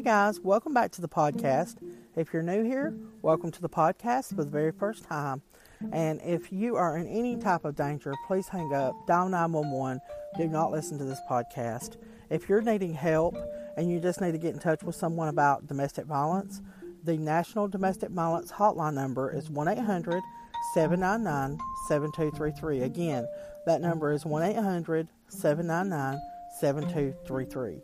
Hey guys, welcome back to the podcast. If you're new here, welcome to the podcast for the very first time. And if you are in any type of danger, please hang up, dial 911. Do not listen to this podcast. If you're needing help and you just need to get in touch with someone about domestic violence, the National Domestic Violence Hotline number is 1 800 799 7233. Again, that number is 1 800 799 7233.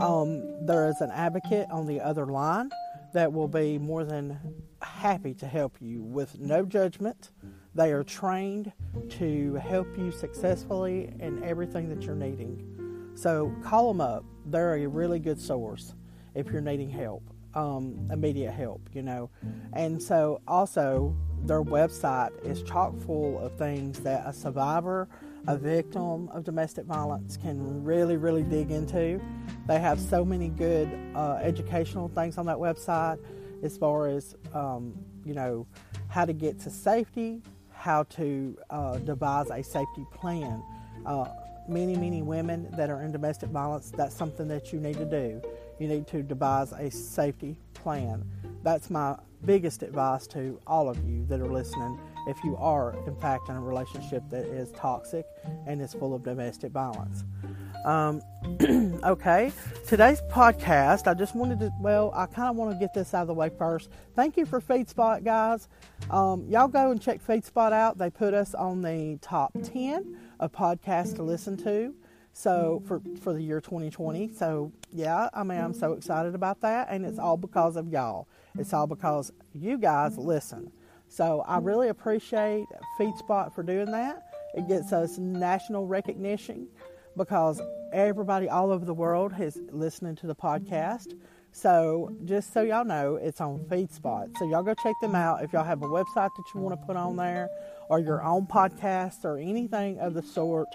Um, there is an advocate on the other line that will be more than happy to help you with no judgment. They are trained to help you successfully in everything that you're needing. So call them up. They're a really good source if you're needing help, um, immediate help, you know. And so also, their website is chock full of things that a survivor a victim of domestic violence can really, really dig into. They have so many good uh, educational things on that website as far as, um, you know, how to get to safety, how to uh, devise a safety plan. Uh, many, many women that are in domestic violence, that's something that you need to do. You need to devise a safety plan. That's my biggest advice to all of you that are listening if you are, in fact, in a relationship that is toxic and is full of domestic violence. Um, okay, today's podcast, I just wanted to, well, I kind of want to get this out of the way first. Thank you for FeedSpot, guys. Um, y'all go and check FeedSpot out. They put us on the top 10 of podcasts to listen to. So for for the year 2020, so yeah, I mean I'm so excited about that, and it's all because of y'all. It's all because you guys listen. So I really appreciate FeedSpot for doing that. It gets us national recognition because everybody all over the world is listening to the podcast. So just so y'all know, it's on FeedSpot. So y'all go check them out. If y'all have a website that you want to put on there, or your own podcast, or anything of the sort,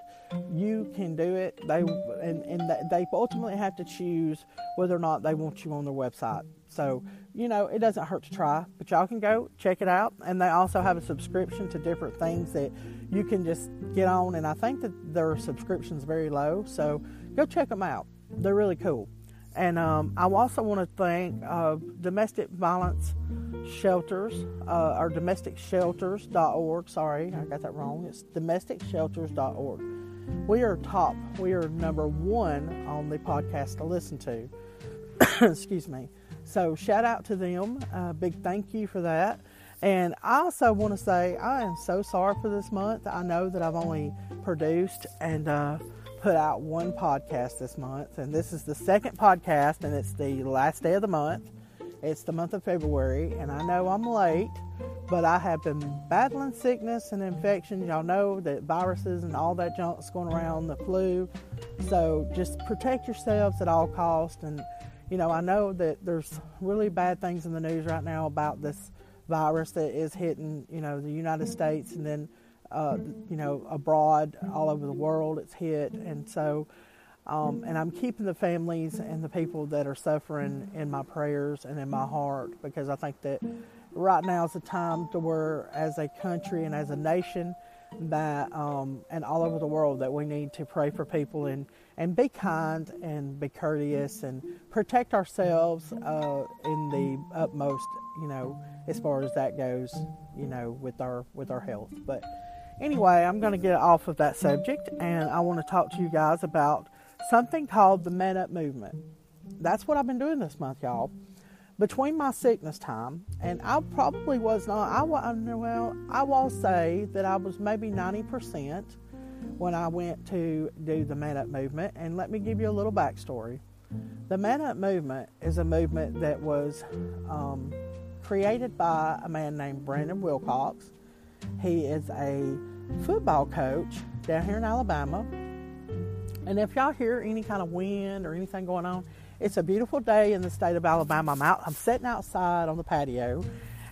you can do it. They and, and they ultimately have to choose whether or not they want you on their website. So you know, it doesn't hurt to try, but y'all can go check it out. And they also have a subscription to different things that you can just get on. And I think that their subscription's very low, so go check them out. They're really cool. And um, I also want to thank uh, domestic violence shelters uh, or domesticshelters.org. Sorry, I got that wrong. It's domesticshelters.org. We are top. We are number one on the podcast to listen to. Excuse me. So shout out to them. Uh, big thank you for that. And I also want to say I am so sorry for this month. I know that I've only produced and uh, put out one podcast this month, and this is the second podcast, and it's the last day of the month. It's the month of February, and I know I'm late, but I have been battling sickness and infections. Y'all know that viruses and all that junk's going around, the flu. So just protect yourselves at all costs and you know, I know that there's really bad things in the news right now about this virus that is hitting, you know, the United States and then, uh, you know, abroad, all over the world, it's hit. And so, um, and I'm keeping the families and the people that are suffering in my prayers and in my heart because I think that right now is a time to where, as a country and as a nation, that um, and all over the world that we need to pray for people and and be kind and be courteous and protect ourselves uh, in the utmost you know as far as that goes you know with our with our health but anyway i'm going to get off of that subject and i want to talk to you guys about something called the man up movement that's what i've been doing this month y'all between my sickness time, and I probably was not, I, well, I will say that I was maybe 90% when I went to do the Man Up movement. And let me give you a little backstory. The Man Up movement is a movement that was um, created by a man named Brandon Wilcox. He is a football coach down here in Alabama. And if y'all hear any kind of wind or anything going on, it's a beautiful day in the state of Alabama. I'm out, I'm sitting outside on the patio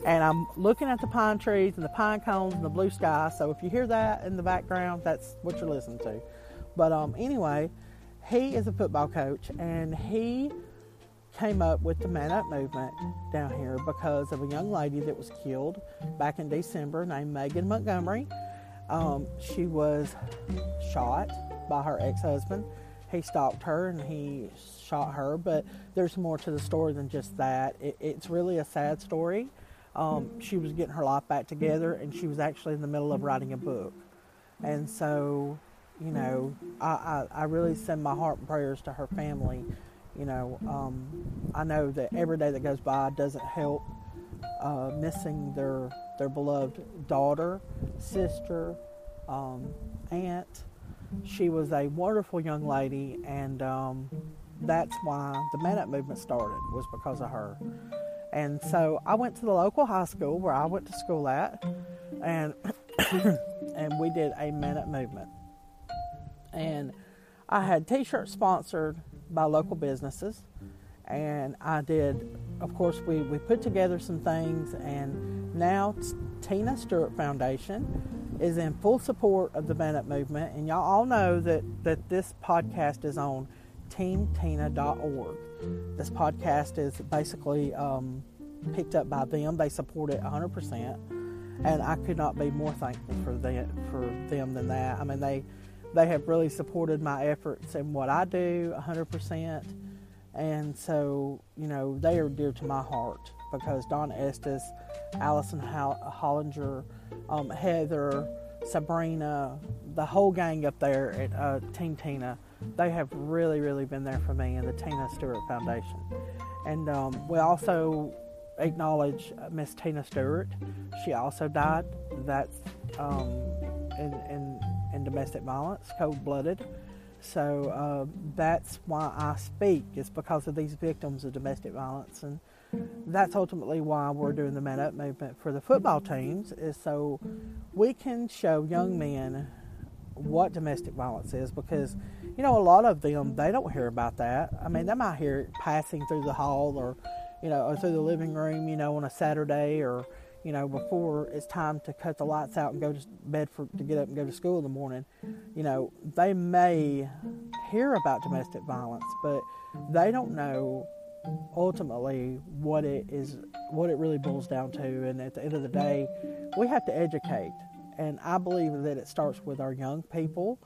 and I'm looking at the pine trees and the pine cones and the blue sky. So if you hear that in the background, that's what you're listening to. But um, anyway, he is a football coach and he came up with the Man Up movement down here because of a young lady that was killed back in December named Megan Montgomery. Um, she was shot by her ex husband he stalked her and he shot her. But there's more to the story than just that. It, it's really a sad story. Um, she was getting her life back together, and she was actually in the middle of writing a book. And so, you know, I, I, I really send my heart and prayers to her family. You know, um, I know that every day that goes by doesn't help uh, missing their their beloved daughter, sister, um, aunt. She was a wonderful young lady, and um, that's why the Man Up movement started was because of her. And so I went to the local high school where I went to school at, and and we did a Man Up movement. And I had T-shirts sponsored by local businesses, and I did. Of course, we we put together some things, and now Tina Stewart Foundation is in full support of the Up movement, and y'all all know that that this podcast is on teamtina.org. This podcast is basically um, picked up by them. They support it 100%, and I could not be more thankful for them, for them than that. I mean, they they have really supported my efforts and what I do 100%, and so you know they are dear to my heart because Don Estes, Allison Hollinger, um, Heather, Sabrina, the whole gang up there at uh, Team Tina they have really, really been there for me and the Tina Stewart Foundation. And um, we also acknowledge Miss Tina Stewart. She also died. That's um, in, in, in, domestic violence, cold blooded. So uh, that's why I speak, is because of these victims of domestic violence. And that's ultimately why we're doing the Man Up movement for the football teams, is so we can show young men what domestic violence is because you know a lot of them they don't hear about that i mean they might hear it passing through the hall or you know or through the living room you know on a saturday or you know before it's time to cut the lights out and go to bed for to get up and go to school in the morning you know they may hear about domestic violence but they don't know ultimately what it is what it really boils down to. And at the end of the day we have to educate. And I believe that it starts with our young people,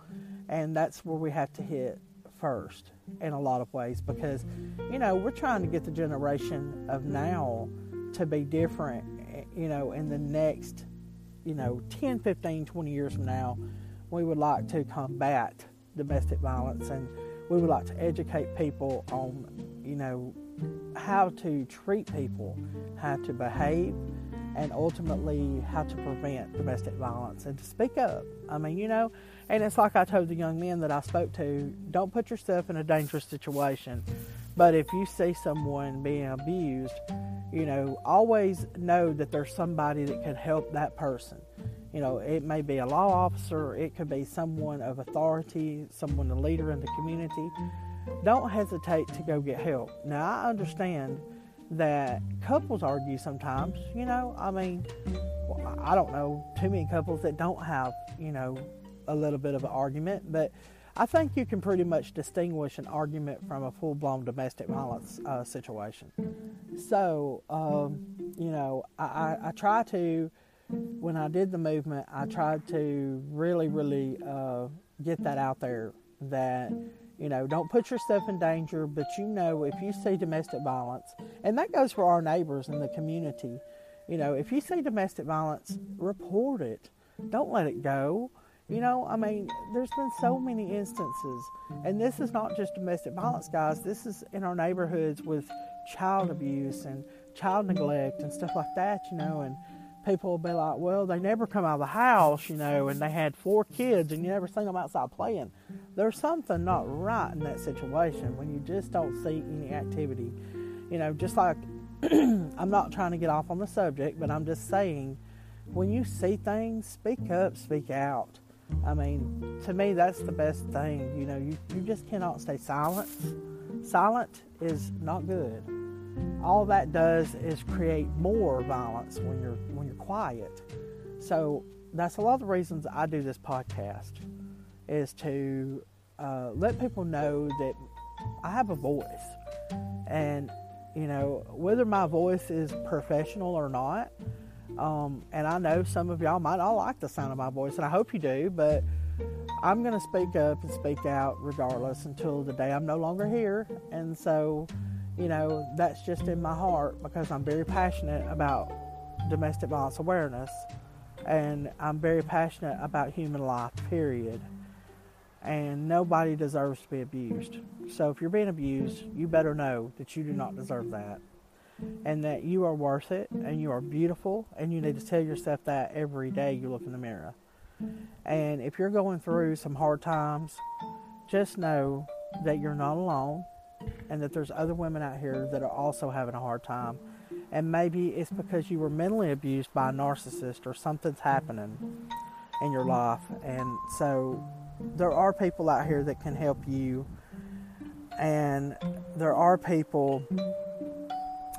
and that's where we have to hit first in a lot of ways because, you know, we're trying to get the generation of now to be different, you know, in the next, you know, 10, 15, 20 years from now. We would like to combat domestic violence and we would like to educate people on, you know, how to treat people, how to behave, and ultimately how to prevent domestic violence and to speak up. I mean, you know, and it's like I told the young men that I spoke to don't put yourself in a dangerous situation. But if you see someone being abused, you know, always know that there's somebody that can help that person. You know, it may be a law officer, it could be someone of authority, someone a leader in the community. Don't hesitate to go get help. Now, I understand that couples argue sometimes. You know, I mean, I don't know too many couples that don't have, you know, a little bit of an argument, but I think you can pretty much distinguish an argument from a full blown domestic violence uh, situation. So, um, you know, I, I, I, try to, when I did the movement, I tried to really, really uh, get that out there that you know, don't put yourself in danger, but you know, if you see domestic violence, and that goes for our neighbors in the community, you know, if you see domestic violence, report it. Don't let it go. You know, I mean, there's been so many instances, and this is not just domestic violence, guys. This is in our neighborhoods with child abuse and child neglect and stuff like that, you know, and people will be like, well, they never come out of the house, you know, and they had four kids and you never seen them outside playing. There's something not right in that situation when you just don't see any activity. You know, just like I'm not trying to get off on the subject, but I'm just saying when you see things, speak up, speak out. I mean, to me, that's the best thing. You know, you, you just cannot stay silent. Silent is not good all that does is create more violence when you're when you're quiet. So that's a lot of the reasons I do this podcast is to uh, let people know that I have a voice, and you know whether my voice is professional or not. Um, and I know some of y'all might not like the sound of my voice, and I hope you do. But I'm going to speak up and speak out regardless until the day I'm no longer here. And so, you know, that's just in my heart because I'm very passionate about domestic violence awareness and I'm very passionate about human life, period. And nobody deserves to be abused. So if you're being abused, you better know that you do not deserve that. And that you are worth it and you are beautiful and you need to tell yourself that every day you look in the mirror. And if you're going through some hard times, just know that you're not alone and that there's other women out here that are also having a hard time. And maybe it's because you were mentally abused by a narcissist or something's happening in your life. And so there are people out here that can help you. And there are people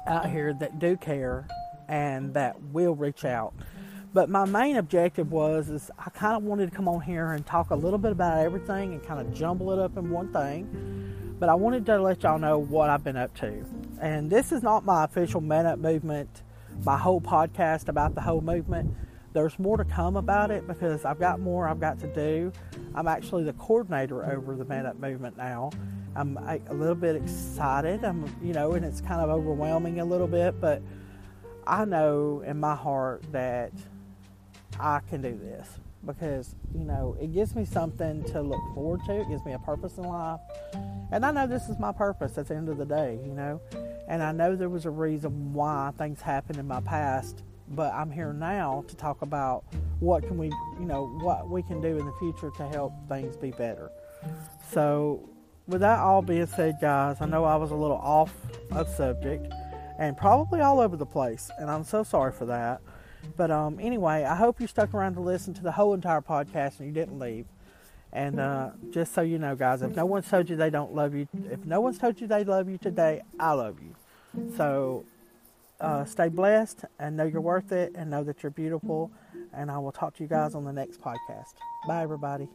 out here that do care and that will reach out. But my main objective was is I kind of wanted to come on here and talk a little bit about everything and kind of jumble it up in one thing. But I wanted to let y'all know what I've been up to. And this is not my official Man Up movement, my whole podcast about the whole movement. There's more to come about it because I've got more I've got to do. I'm actually the coordinator over the Man Up movement now. I'm a little bit excited. I'm, you know, and it's kind of overwhelming a little bit, but I know in my heart that I can do this because you know it gives me something to look forward to. It gives me a purpose in life, and I know this is my purpose at the end of the day. You know, and I know there was a reason why things happened in my past, but I'm here now to talk about what can we, you know, what we can do in the future to help things be better. So, with that all being said, guys, I know I was a little off of subject and probably all over the place, and I'm so sorry for that. But um, anyway, I hope you stuck around to listen to the whole entire podcast and you didn't leave. And uh, just so you know, guys, if no one's told you they don't love you, if no one's told you they love you today, I love you. So uh, stay blessed and know you're worth it and know that you're beautiful. And I will talk to you guys on the next podcast. Bye, everybody.